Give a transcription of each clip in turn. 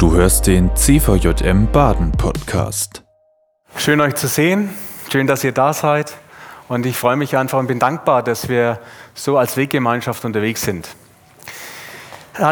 Du hörst den CVJM Baden Podcast. Schön euch zu sehen, schön, dass ihr da seid und ich freue mich einfach und bin dankbar, dass wir so als Weggemeinschaft unterwegs sind.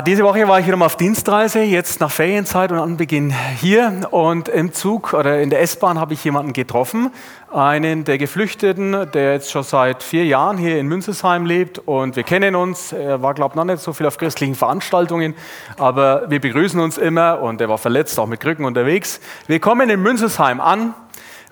Diese Woche war ich wieder mal auf Dienstreise, jetzt nach Ferienzeit und Anbeginn hier. Und im Zug oder in der S-Bahn habe ich jemanden getroffen, einen der Geflüchteten, der jetzt schon seit vier Jahren hier in Münzesheim lebt. Und wir kennen uns. Er war, glaube ich, noch nicht so viel auf christlichen Veranstaltungen, aber wir begrüßen uns immer und er war verletzt, auch mit Krücken unterwegs. Wir kommen in Münzesheim an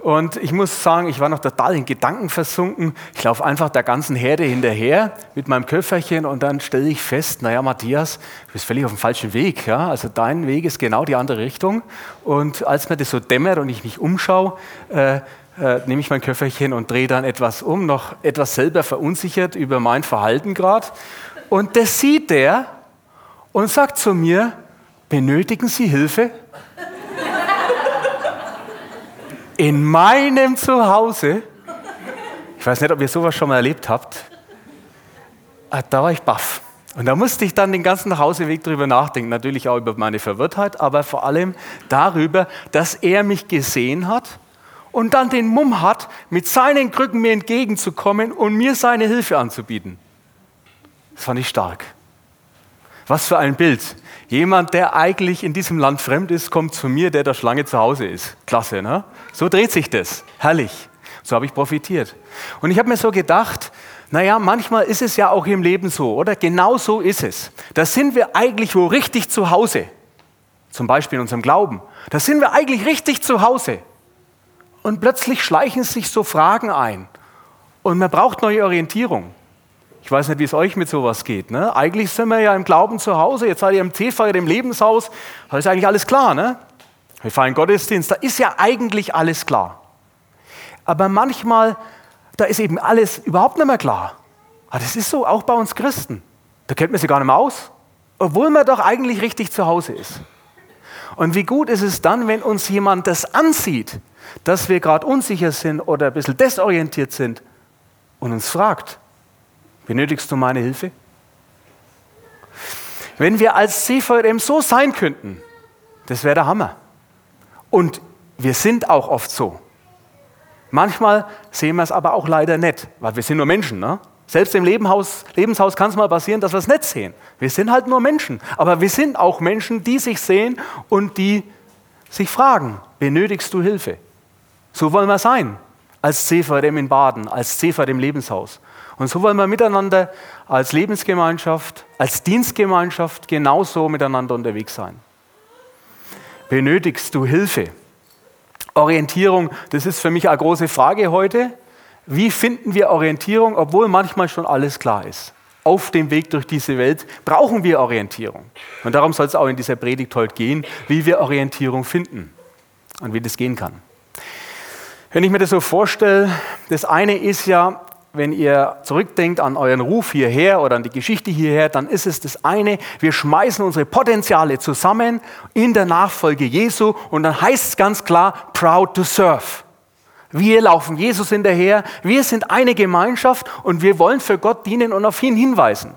und ich muss sagen, ich war noch total in Gedanken versunken. Ich laufe einfach der ganzen Herde hinterher mit meinem Köfferchen und dann stelle ich fest, naja, Matthias, du bist völlig auf dem falschen Weg. Ja? Also dein Weg ist genau die andere Richtung. Und als mir das so dämmert und ich mich umschaue, äh, äh, nehme ich mein Köfferchen und drehe dann etwas um, noch etwas selber verunsichert über mein Verhalten gerade. Und das sieht der und sagt zu mir, benötigen Sie Hilfe? In meinem Zuhause, ich weiß nicht, ob ihr sowas schon mal erlebt habt, ah, da war ich baff. Und da musste ich dann den ganzen Nachhauseweg darüber nachdenken, natürlich auch über meine Verwirrtheit, aber vor allem darüber, dass er mich gesehen hat und dann den Mumm hat, mit seinen Krücken mir entgegenzukommen und mir seine Hilfe anzubieten. Das fand ich stark. Was für ein Bild. Jemand, der eigentlich in diesem Land fremd ist, kommt zu mir, der der Schlange zu Hause ist. Klasse, ne? So dreht sich das. Herrlich. So habe ich profitiert. Und ich habe mir so gedacht, naja, manchmal ist es ja auch im Leben so, oder? Genau so ist es. Da sind wir eigentlich wo richtig zu Hause. Zum Beispiel in unserem Glauben. Da sind wir eigentlich richtig zu Hause. Und plötzlich schleichen sich so Fragen ein. Und man braucht neue Orientierung. Ich weiß nicht, wie es euch mit sowas geht. Ne? Eigentlich sind wir ja im Glauben zu Hause, jetzt seid ihr im TV, im Lebenshaus, da ist eigentlich alles klar. Ne? Wir feiern Gottesdienst, da ist ja eigentlich alles klar. Aber manchmal, da ist eben alles überhaupt nicht mehr klar. Aber das ist so, auch bei uns Christen. Da kennt man sich gar nicht mehr aus, obwohl man doch eigentlich richtig zu Hause ist. Und wie gut ist es dann, wenn uns jemand das ansieht, dass wir gerade unsicher sind oder ein bisschen desorientiert sind und uns fragt, Benötigst du meine Hilfe? Wenn wir als CVM so sein könnten, das wäre der Hammer. Und wir sind auch oft so. Manchmal sehen wir es aber auch leider nicht, weil wir sind nur Menschen. Ne? Selbst im Lebenshaus, Lebenshaus kann es mal passieren, dass wir es nicht sehen. Wir sind halt nur Menschen. Aber wir sind auch Menschen, die sich sehen und die sich fragen, benötigst du Hilfe? So wollen wir sein, als CVM in Baden, als CVM Lebenshaus. Und so wollen wir miteinander als Lebensgemeinschaft, als Dienstgemeinschaft genauso miteinander unterwegs sein. Benötigst du Hilfe? Orientierung, das ist für mich eine große Frage heute. Wie finden wir Orientierung, obwohl manchmal schon alles klar ist? Auf dem Weg durch diese Welt brauchen wir Orientierung. Und darum soll es auch in dieser Predigt heute gehen, wie wir Orientierung finden und wie das gehen kann. Wenn ich mir das so vorstelle, das eine ist ja, wenn ihr zurückdenkt an euren Ruf hierher oder an die Geschichte hierher, dann ist es das eine, wir schmeißen unsere Potenziale zusammen in der Nachfolge Jesu und dann heißt es ganz klar, proud to serve. Wir laufen Jesus hinterher, wir sind eine Gemeinschaft und wir wollen für Gott dienen und auf ihn hinweisen.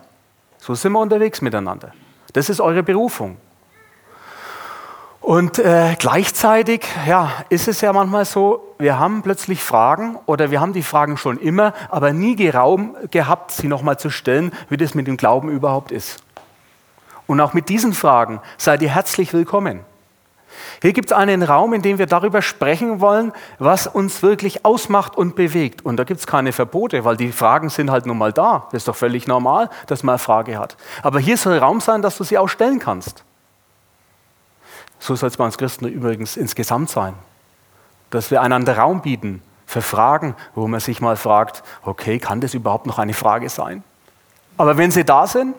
So sind wir unterwegs miteinander. Das ist eure Berufung. Und äh, gleichzeitig ja, ist es ja manchmal so, wir haben plötzlich Fragen oder wir haben die Fragen schon immer, aber nie Raum gehabt, sie nochmal zu stellen, wie das mit dem Glauben überhaupt ist. Und auch mit diesen Fragen seid ihr herzlich willkommen. Hier gibt es einen Raum, in dem wir darüber sprechen wollen, was uns wirklich ausmacht und bewegt. Und da gibt es keine Verbote, weil die Fragen sind halt nun mal da. Das ist doch völlig normal, dass man eine Frage hat. Aber hier soll Raum sein, dass du sie auch stellen kannst. So soll es bei uns Christen übrigens insgesamt sein. Dass wir einander Raum bieten für Fragen, wo man sich mal fragt, okay, kann das überhaupt noch eine Frage sein? Aber wenn sie da sind,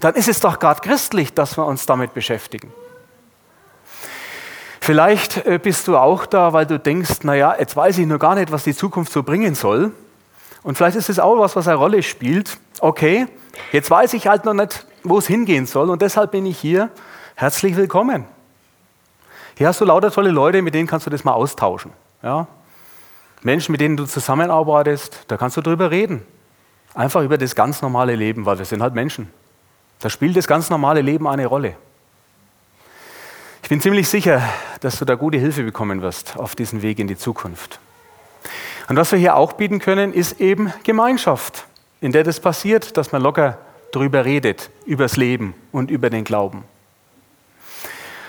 dann ist es doch gerade christlich, dass wir uns damit beschäftigen. Vielleicht äh, bist du auch da, weil du denkst, naja, jetzt weiß ich nur gar nicht, was die Zukunft so bringen soll. Und vielleicht ist es auch was, was eine Rolle spielt. Okay, jetzt weiß ich halt noch nicht, wo es hingehen soll und deshalb bin ich hier. Herzlich willkommen. Hier hast du lauter tolle Leute, mit denen kannst du das mal austauschen. Ja? Menschen, mit denen du zusammenarbeitest, da kannst du drüber reden. Einfach über das ganz normale Leben, weil wir sind halt Menschen. Da spielt das ganz normale Leben eine Rolle. Ich bin ziemlich sicher, dass du da gute Hilfe bekommen wirst auf diesem Weg in die Zukunft. Und was wir hier auch bieten können, ist eben Gemeinschaft, in der das passiert, dass man locker drüber redet, übers Leben und über den Glauben.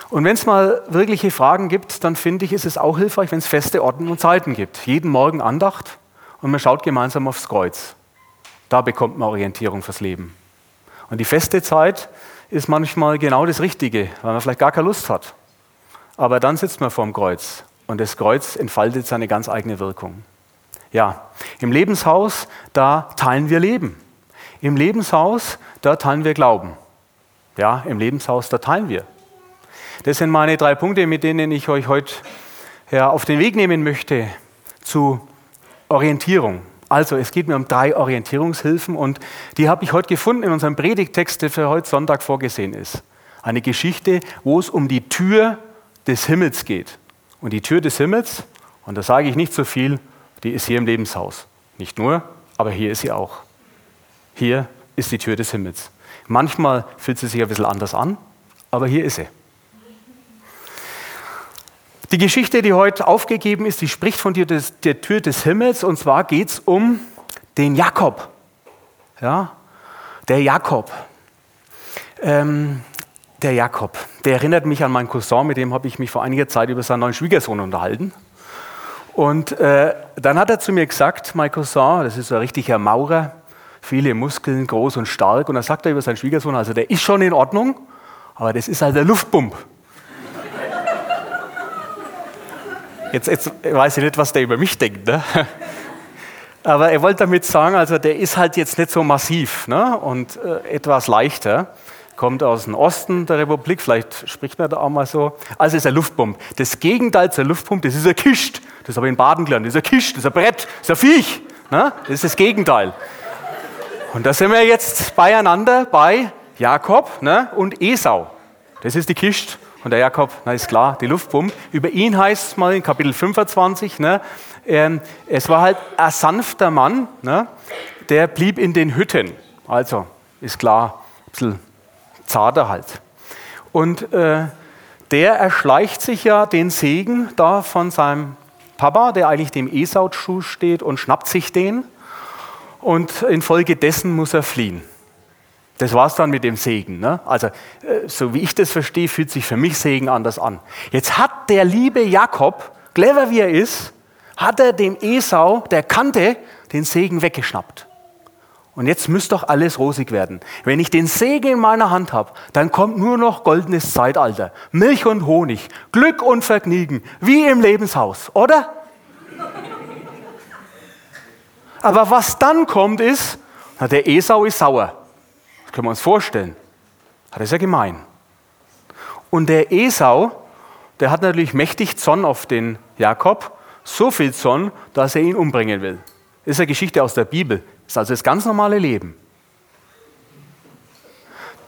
Und wenn es mal wirkliche Fragen gibt, dann finde ich, ist es auch hilfreich, wenn es feste Orten und Zeiten gibt. Jeden Morgen Andacht und man schaut gemeinsam aufs Kreuz. Da bekommt man Orientierung fürs Leben. Und die feste Zeit ist manchmal genau das Richtige, weil man vielleicht gar keine Lust hat. Aber dann sitzt man vorm Kreuz und das Kreuz entfaltet seine ganz eigene Wirkung. Ja, im Lebenshaus, da teilen wir Leben. Im Lebenshaus, da teilen wir Glauben. Ja, im Lebenshaus, da teilen wir. Das sind meine drei Punkte, mit denen ich euch heute ja, auf den Weg nehmen möchte zu Orientierung. Also, es geht mir um drei Orientierungshilfen und die habe ich heute gefunden in unserem Predigtext, der für heute Sonntag vorgesehen ist. Eine Geschichte, wo es um die Tür des Himmels geht. Und die Tür des Himmels, und da sage ich nicht so viel, die ist hier im Lebenshaus. Nicht nur, aber hier ist sie auch. Hier ist die Tür des Himmels. Manchmal fühlt sie sich ein bisschen anders an, aber hier ist sie. Die Geschichte, die heute aufgegeben ist, die spricht von der Tür des Himmels und zwar geht es um den Jakob. Ja, der Jakob. Ähm, der Jakob, der erinnert mich an meinen Cousin, mit dem habe ich mich vor einiger Zeit über seinen neuen Schwiegersohn unterhalten. Und äh, dann hat er zu mir gesagt, mein Cousin, das ist so ein richtiger Maurer, viele Muskeln, groß und stark. Und dann sagt er über seinen Schwiegersohn, also der ist schon in Ordnung, aber das ist halt der Luftpump. Jetzt, jetzt weiß ich nicht, was der über mich denkt. Ne? Aber er wollte damit sagen, also der ist halt jetzt nicht so massiv ne? und äh, etwas leichter. Kommt aus dem Osten der Republik, vielleicht spricht man da auch mal so. Also ist er Luftpump. Das Gegenteil zur Luftpump, das ist ein Kist. Das habe ich in Baden gelernt. Das ist ein Kist, das ist ein Brett, das ist ein Viech. Ne? Das ist das Gegenteil. Und da sind wir jetzt beieinander bei Jakob ne? und Esau. Das ist die Kiste und der Jakob, na ist klar, die Luftpumpe. Über ihn heißt es mal in Kapitel 25, ne, ähm, es war halt ein sanfter Mann, ne, der blieb in den Hütten. Also, ist klar, ein bisschen zarter halt. Und äh, der erschleicht sich ja den Segen da von seinem Papa, der eigentlich dem Esau steht, und schnappt sich den. Und infolgedessen muss er fliehen. Das war es dann mit dem Segen. Ne? Also, äh, so wie ich das verstehe, fühlt sich für mich Segen anders an. Jetzt hat der liebe Jakob, clever wie er ist, hat er dem Esau, der kannte, den Segen weggeschnappt. Und jetzt müsste doch alles rosig werden. Wenn ich den Segen in meiner Hand habe, dann kommt nur noch goldenes Zeitalter. Milch und Honig, Glück und Vergnügen, wie im Lebenshaus, oder? Aber was dann kommt ist, der Esau ist sauer. Können wir uns vorstellen. Das ist ja gemein. Und der Esau, der hat natürlich mächtig Zorn auf den Jakob, so viel Zorn, dass er ihn umbringen will. Das ist eine Geschichte aus der Bibel. Das ist also das ganz normale Leben.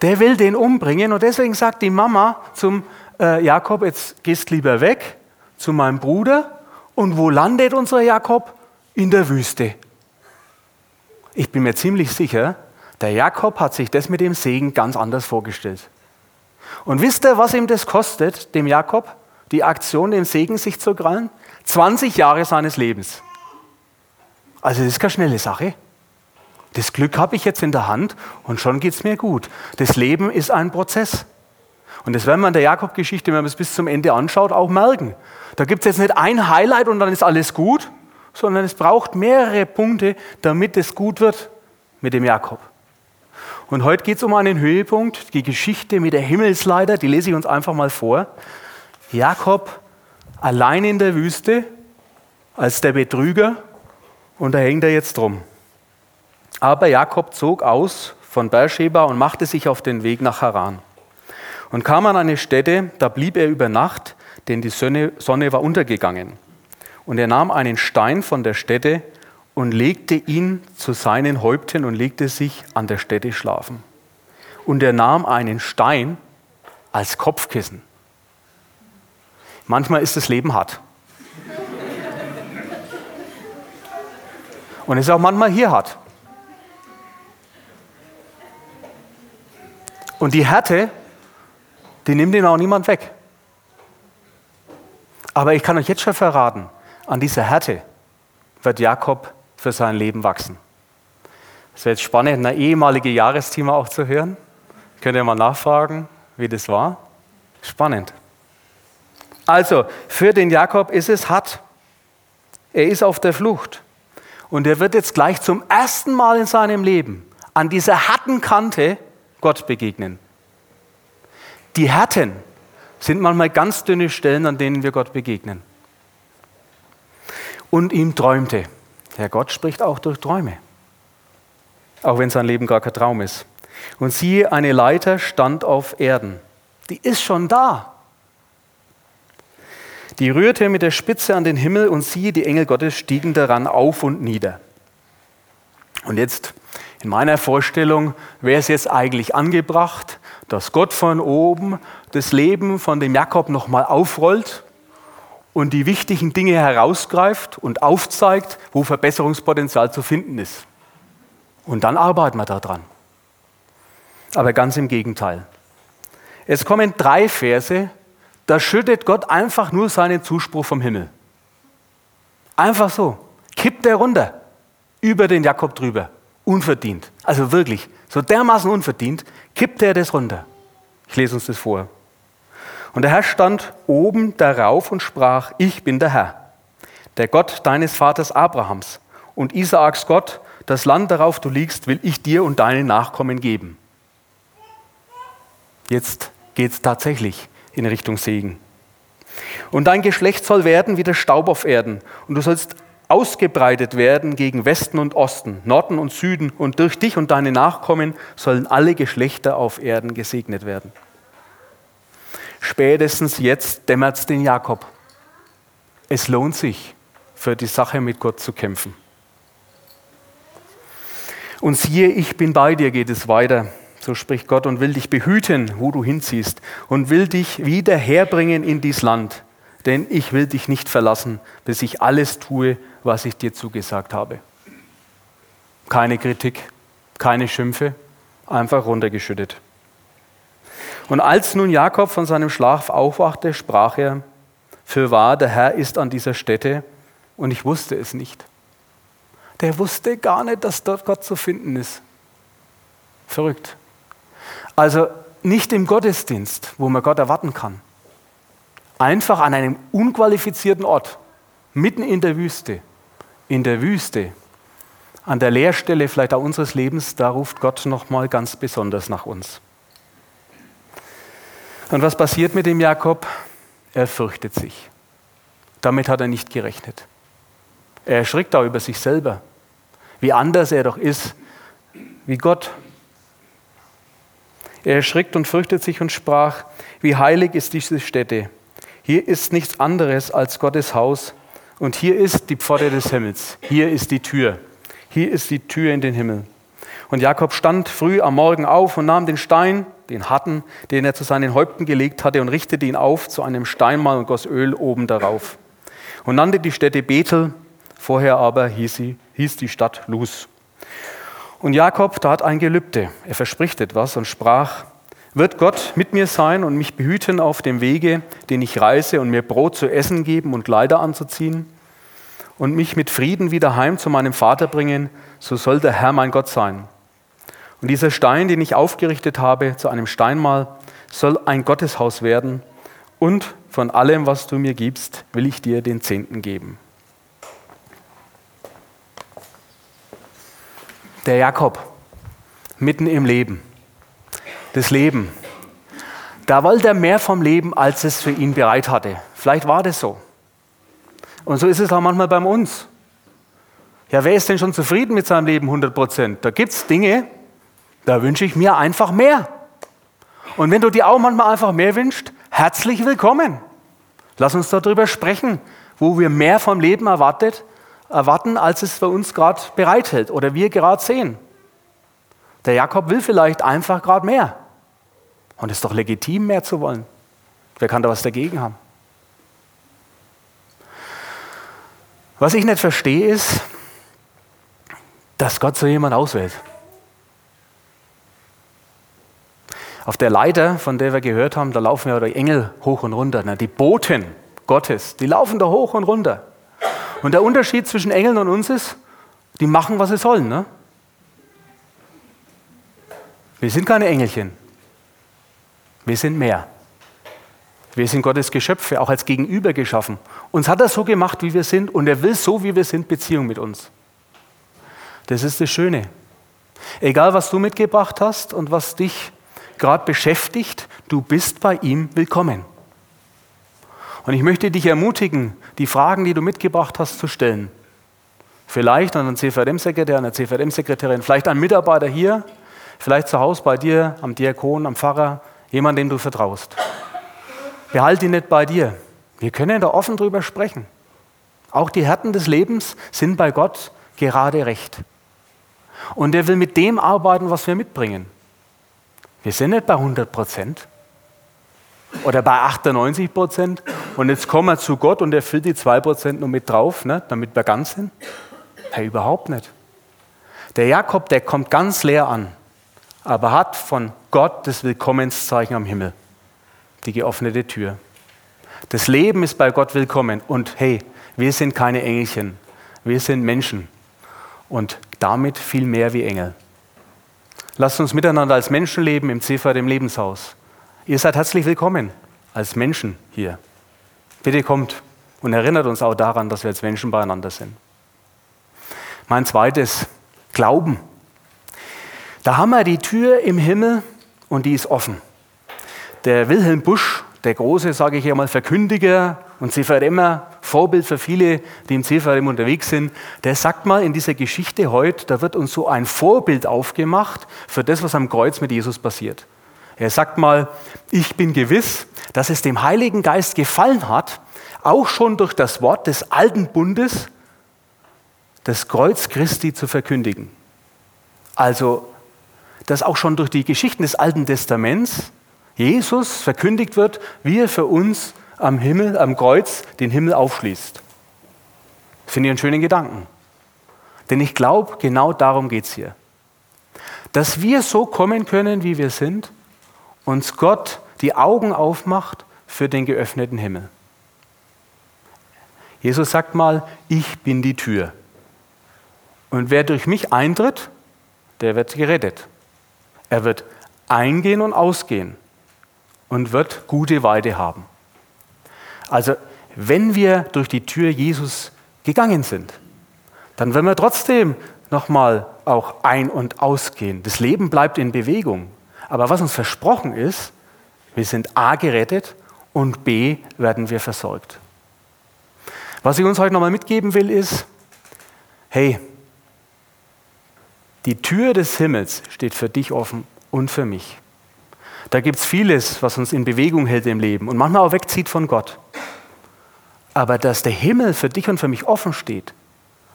Der will den umbringen und deswegen sagt die Mama zum äh, Jakob, jetzt gehst lieber weg zu meinem Bruder. Und wo landet unser Jakob? In der Wüste. Ich bin mir ziemlich sicher, der Jakob hat sich das mit dem Segen ganz anders vorgestellt. Und wisst ihr, was ihm das kostet, dem Jakob, die Aktion, den Segen sich zu krallen? 20 Jahre seines Lebens. Also das ist keine schnelle Sache. Das Glück habe ich jetzt in der Hand und schon geht es mir gut. Das Leben ist ein Prozess. Und das werden wir in der Jakob-Geschichte, wenn man es bis zum Ende anschaut, auch merken. Da gibt es jetzt nicht ein Highlight und dann ist alles gut, sondern es braucht mehrere Punkte, damit es gut wird mit dem Jakob. Und heute geht es um einen Höhepunkt, die Geschichte mit der Himmelsleiter, die lese ich uns einfach mal vor. Jakob allein in der Wüste als der Betrüger und da hängt er jetzt drum. Aber Jakob zog aus von Beersheba und machte sich auf den Weg nach Haran. Und kam an eine Stätte, da blieb er über Nacht, denn die Sonne, Sonne war untergegangen. Und er nahm einen Stein von der Stätte und legte ihn zu seinen Häupten und legte sich an der Stätte schlafen. Und er nahm einen Stein als Kopfkissen. Manchmal ist das Leben hart. Und es ist auch manchmal hier hart. Und die Härte, die nimmt ihn auch niemand weg. Aber ich kann euch jetzt schon verraten, an dieser Härte wird Jakob für sein Leben wachsen. Es wäre jetzt spannend, ein ehemaliges Jahresthema auch zu hören. Könnt ihr mal nachfragen, wie das war? Spannend. Also, für den Jakob ist es hart. Er ist auf der Flucht. Und er wird jetzt gleich zum ersten Mal in seinem Leben an dieser harten Kante Gott begegnen. Die Härten sind manchmal ganz dünne Stellen, an denen wir Gott begegnen. Und ihm träumte. Herr Gott spricht auch durch Träume. Auch wenn sein Leben gar kein Traum ist. Und siehe, eine Leiter stand auf Erden. Die ist schon da. Die rührte mit der Spitze an den Himmel und siehe, die Engel Gottes stiegen daran auf und nieder. Und jetzt, in meiner Vorstellung, wäre es jetzt eigentlich angebracht, dass Gott von oben das Leben von dem Jakob nochmal aufrollt und die wichtigen Dinge herausgreift und aufzeigt, wo Verbesserungspotenzial zu finden ist. Und dann arbeiten wir daran. Aber ganz im Gegenteil. Es kommen drei Verse, da schüttet Gott einfach nur seinen Zuspruch vom Himmel. Einfach so. Kippt er runter. Über den Jakob drüber. Unverdient. Also wirklich. So dermaßen unverdient, kippt er das runter. Ich lese uns das vor. Und der Herr stand oben darauf und sprach, ich bin der Herr, der Gott deines Vaters Abrahams und Isaaks Gott, das Land, darauf du liegst, will ich dir und deinen Nachkommen geben. Jetzt geht es tatsächlich in Richtung Segen. Und dein Geschlecht soll werden wie der Staub auf Erden. Und du sollst ausgebreitet werden gegen Westen und Osten, Norden und Süden. Und durch dich und deine Nachkommen sollen alle Geschlechter auf Erden gesegnet werden. Spätestens jetzt dämmert es den Jakob. Es lohnt sich, für die Sache mit Gott zu kämpfen. Und siehe, ich bin bei dir, geht es weiter so spricht Gott, und will dich behüten, wo du hinziehst, und will dich wieder herbringen in dies Land. Denn ich will dich nicht verlassen, bis ich alles tue, was ich dir zugesagt habe. Keine Kritik, keine Schimpfe, einfach runtergeschüttet. Und als nun Jakob von seinem Schlaf aufwachte, sprach er, für wahr, der Herr ist an dieser Stätte und ich wusste es nicht. Der wusste gar nicht, dass dort Gott zu finden ist. Verrückt. Also nicht im Gottesdienst, wo man Gott erwarten kann. Einfach an einem unqualifizierten Ort, mitten in der Wüste. In der Wüste, an der Leerstelle vielleicht auch unseres Lebens, da ruft Gott nochmal ganz besonders nach uns. Und was passiert mit dem Jakob? Er fürchtet sich. Damit hat er nicht gerechnet. Er erschrickt auch über sich selber, wie anders er doch ist, wie Gott er erschrickt und fürchtet sich und sprach, wie heilig ist diese Stätte. Hier ist nichts anderes als Gottes Haus und hier ist die Pforte des Himmels. Hier ist die Tür. Hier ist die Tür in den Himmel. Und Jakob stand früh am Morgen auf und nahm den Stein, den harten, den er zu seinen Häupten gelegt hatte, und richtete ihn auf zu einem Steinmal und goss Öl oben darauf. Und nannte die Stätte Bethel, vorher aber hieß, sie, hieß die Stadt Luz. Und Jakob tat ein Gelübde. Er verspricht etwas und sprach, wird Gott mit mir sein und mich behüten auf dem Wege, den ich reise und mir Brot zu essen geben und Kleider anzuziehen und mich mit Frieden wieder heim zu meinem Vater bringen, so soll der Herr mein Gott sein. Und dieser Stein, den ich aufgerichtet habe zu einem Steinmal, soll ein Gotteshaus werden und von allem, was du mir gibst, will ich dir den Zehnten geben. der Jakob, mitten im Leben. Das Leben. Da wollte er mehr vom Leben, als es für ihn bereit hatte. Vielleicht war das so. Und so ist es auch manchmal bei uns. Ja, wer ist denn schon zufrieden mit seinem Leben 100 Prozent? Da gibt es Dinge, da wünsche ich mir einfach mehr. Und wenn du dir auch manchmal einfach mehr wünschst, herzlich willkommen. Lass uns darüber sprechen, wo wir mehr vom Leben erwartet, erwarten, als es für uns gerade bereithält oder wir gerade sehen. Der Jakob will vielleicht einfach gerade mehr. Und es ist doch legitim, mehr zu wollen. Wer kann da was dagegen haben? Was ich nicht verstehe, ist, dass Gott so jemand auswählt. Auf der Leiter, von der wir gehört haben, da laufen ja die Engel hoch und runter. Die Boten Gottes. Die laufen da hoch und runter. Und der Unterschied zwischen Engeln und uns ist, die machen, was sie sollen. Ne? Wir sind keine Engelchen. Wir sind mehr. Wir sind Gottes Geschöpfe, auch als Gegenüber geschaffen. Uns hat er so gemacht, wie wir sind, und er will so, wie wir sind, Beziehung mit uns. Das ist das Schöne. Egal, was du mitgebracht hast und was dich gerade beschäftigt, du bist bei ihm willkommen. Und ich möchte dich ermutigen, die Fragen, die du mitgebracht hast, zu stellen. Vielleicht an einen CVM-Sekretär, eine CVM-Sekretärin, vielleicht einen Mitarbeiter hier, vielleicht zu Hause bei dir, am Diakon, am Pfarrer, jemand, dem du vertraust. Behalte ihn nicht bei dir. Wir können da offen drüber sprechen. Auch die Härten des Lebens sind bei Gott gerade recht. Und er will mit dem arbeiten, was wir mitbringen. Wir sind nicht bei 100 Prozent oder bei 98 Prozent und jetzt kommen wir zu Gott und er füllt die 2 Prozent nur mit drauf, ne, damit wir ganz sind. Hey, überhaupt nicht. Der Jakob, der kommt ganz leer an, aber hat von Gott das Willkommenszeichen am Himmel, die geöffnete Tür. Das Leben ist bei Gott willkommen und hey, wir sind keine Engelchen, wir sind Menschen und damit viel mehr wie Engel. Lasst uns miteinander als Menschen leben im Ziffer dem Lebenshaus. Ihr seid herzlich willkommen als Menschen hier. Bitte kommt und erinnert uns auch daran, dass wir als Menschen beieinander sind. Mein zweites, Glauben. Da haben wir die Tür im Himmel und die ist offen. Der Wilhelm Busch, der große, sage ich einmal, Verkündiger und CVRMer, Vorbild für viele, die im CVRM unterwegs sind, der sagt mal in dieser Geschichte heute, da wird uns so ein Vorbild aufgemacht für das, was am Kreuz mit Jesus passiert. Er sagt mal, ich bin gewiss, dass es dem Heiligen Geist gefallen hat, auch schon durch das Wort des alten Bundes das Kreuz Christi zu verkündigen. Also, dass auch schon durch die Geschichten des Alten Testaments Jesus verkündigt wird, wie er für uns am Himmel, am Kreuz den Himmel aufschließt. Finde ich einen schönen Gedanken. Denn ich glaube, genau darum geht es hier. Dass wir so kommen können, wie wir sind, uns Gott die Augen aufmacht für den geöffneten Himmel. Jesus sagt mal, ich bin die Tür. Und wer durch mich eintritt, der wird gerettet. Er wird eingehen und ausgehen und wird gute Weide haben. Also wenn wir durch die Tür Jesus gegangen sind, dann werden wir trotzdem nochmal auch ein- und ausgehen. Das Leben bleibt in Bewegung. Aber was uns versprochen ist, wir sind A gerettet und B werden wir versorgt. Was ich uns heute nochmal mitgeben will, ist, hey, die Tür des Himmels steht für dich offen und für mich. Da gibt es vieles, was uns in Bewegung hält im Leben und manchmal auch wegzieht von Gott. Aber dass der Himmel für dich und für mich offen steht,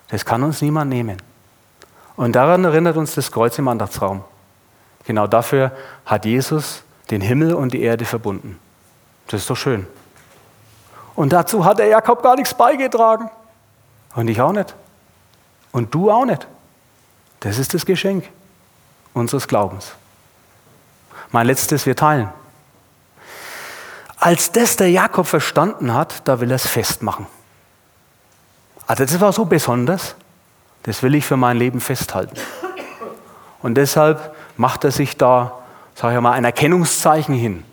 das kann uns niemand nehmen. Und daran erinnert uns das Kreuz im Andachtsraum. Genau dafür hat Jesus den Himmel und die Erde verbunden. Das ist doch schön. Und dazu hat der Jakob gar nichts beigetragen. Und ich auch nicht. Und du auch nicht. Das ist das Geschenk unseres Glaubens. Mein letztes, wir teilen. Als das der Jakob verstanden hat, da will er es festmachen. Also das war so besonders, das will ich für mein Leben festhalten. Und deshalb macht er sich da, sage ich mal, ein Erkennungszeichen hin,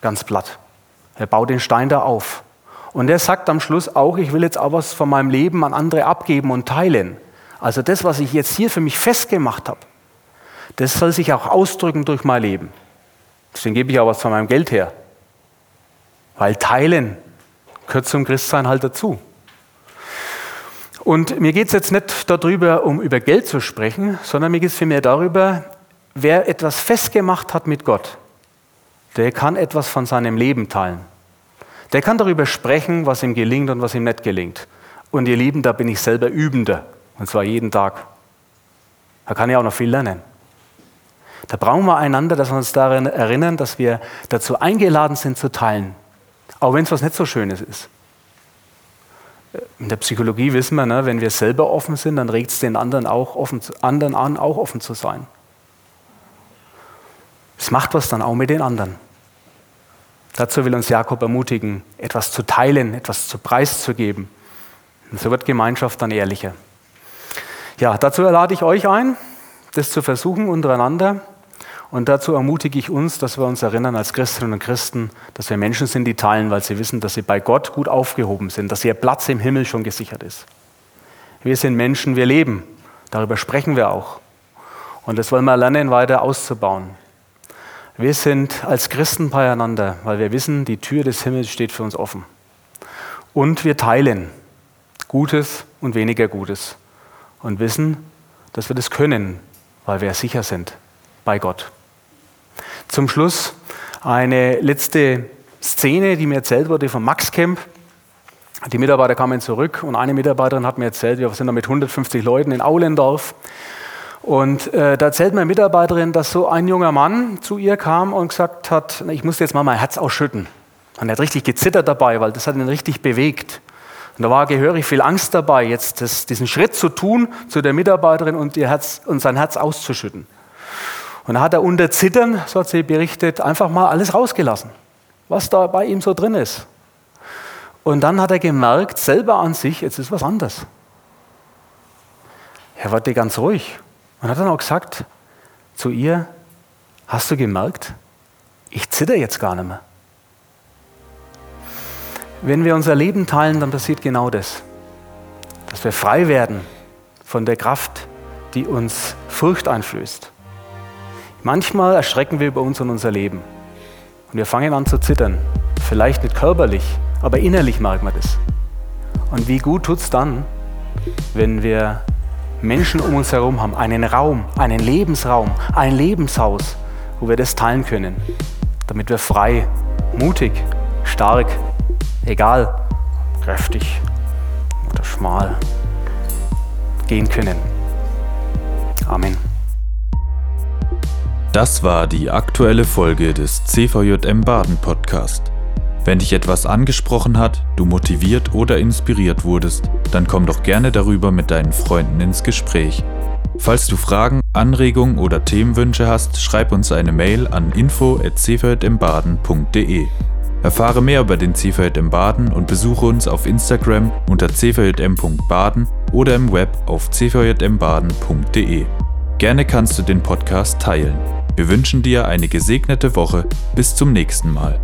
ganz platt. Er baut den Stein da auf. Und er sagt am Schluss auch, ich will jetzt auch was von meinem Leben an andere abgeben und teilen. Also das, was ich jetzt hier für mich festgemacht habe, das soll sich auch ausdrücken durch mein Leben. Deswegen gebe ich auch was von meinem Geld her. Weil teilen gehört zum Christsein halt dazu. Und mir geht es jetzt nicht darüber, um über Geld zu sprechen, sondern mir geht es vielmehr darüber, wer etwas festgemacht hat mit Gott, der kann etwas von seinem Leben teilen. Der kann darüber sprechen, was ihm gelingt und was ihm nicht gelingt. Und ihr Lieben, da bin ich selber Übender. Und zwar jeden Tag. Da kann ich auch noch viel lernen. Da brauchen wir einander, dass wir uns daran erinnern, dass wir dazu eingeladen sind zu teilen. Auch wenn es was nicht so Schönes ist. In der Psychologie wissen wir, ne, wenn wir selber offen sind, dann regt es den anderen, auch offen, anderen an, auch offen zu sein. Es macht was dann auch mit den anderen. Dazu will uns Jakob ermutigen, etwas zu teilen, etwas zu preiszugeben. Und so wird Gemeinschaft dann ehrlicher. Ja, dazu lade ich euch ein, das zu versuchen untereinander. Und dazu ermutige ich uns, dass wir uns erinnern als Christinnen und Christen, dass wir Menschen sind, die teilen, weil sie wissen, dass sie bei Gott gut aufgehoben sind, dass ihr Platz im Himmel schon gesichert ist. Wir sind Menschen, wir leben. Darüber sprechen wir auch. Und das wollen wir lernen, weiter auszubauen. Wir sind als Christen beieinander, weil wir wissen, die Tür des Himmels steht für uns offen. Und wir teilen Gutes und weniger Gutes und wissen, dass wir das können, weil wir sicher sind bei Gott. Zum Schluss eine letzte Szene, die mir erzählt wurde vom Max Camp. Die Mitarbeiter kamen zurück und eine Mitarbeiterin hat mir erzählt, wir sind da mit 150 Leuten in Aulendorf. Und äh, da erzählt meine Mitarbeiterin, dass so ein junger Mann zu ihr kam und gesagt hat, ich muss jetzt mal mein Herz ausschütten. Und er hat richtig gezittert dabei, weil das hat ihn richtig bewegt. Und da war gehörig viel Angst dabei, jetzt das, diesen Schritt zu tun zu der Mitarbeiterin und, ihr Herz, und sein Herz auszuschütten. Und da hat er unter Zittern, so hat sie berichtet, einfach mal alles rausgelassen, was da bei ihm so drin ist. Und dann hat er gemerkt, selber an sich, jetzt ist was anderes. Er wurde ganz ruhig und hat dann auch gesagt zu ihr, hast du gemerkt, ich zitter jetzt gar nicht mehr. Wenn wir unser Leben teilen, dann passiert genau das. Dass wir frei werden von der Kraft, die uns Furcht einflößt. Manchmal erschrecken wir über uns und unser Leben. Und wir fangen an zu zittern. Vielleicht nicht körperlich, aber innerlich merkt man das. Und wie gut tut es dann, wenn wir Menschen um uns herum haben, einen Raum, einen Lebensraum, ein Lebenshaus, wo wir das teilen können, damit wir frei, mutig, stark, egal, kräftig oder schmal gehen können. Amen. Das war die aktuelle Folge des CVJM Baden Podcast. Wenn dich etwas angesprochen hat, du motiviert oder inspiriert wurdest, dann komm doch gerne darüber mit deinen Freunden ins Gespräch. Falls du Fragen, Anregungen oder Themenwünsche hast, schreib uns eine Mail an info@cvjmbaden.de. Erfahre mehr über den CVJM Baden und besuche uns auf Instagram unter cvjm.baden oder im Web auf cvjmbaden.de. Gerne kannst du den Podcast teilen. Wir wünschen dir eine gesegnete Woche. Bis zum nächsten Mal.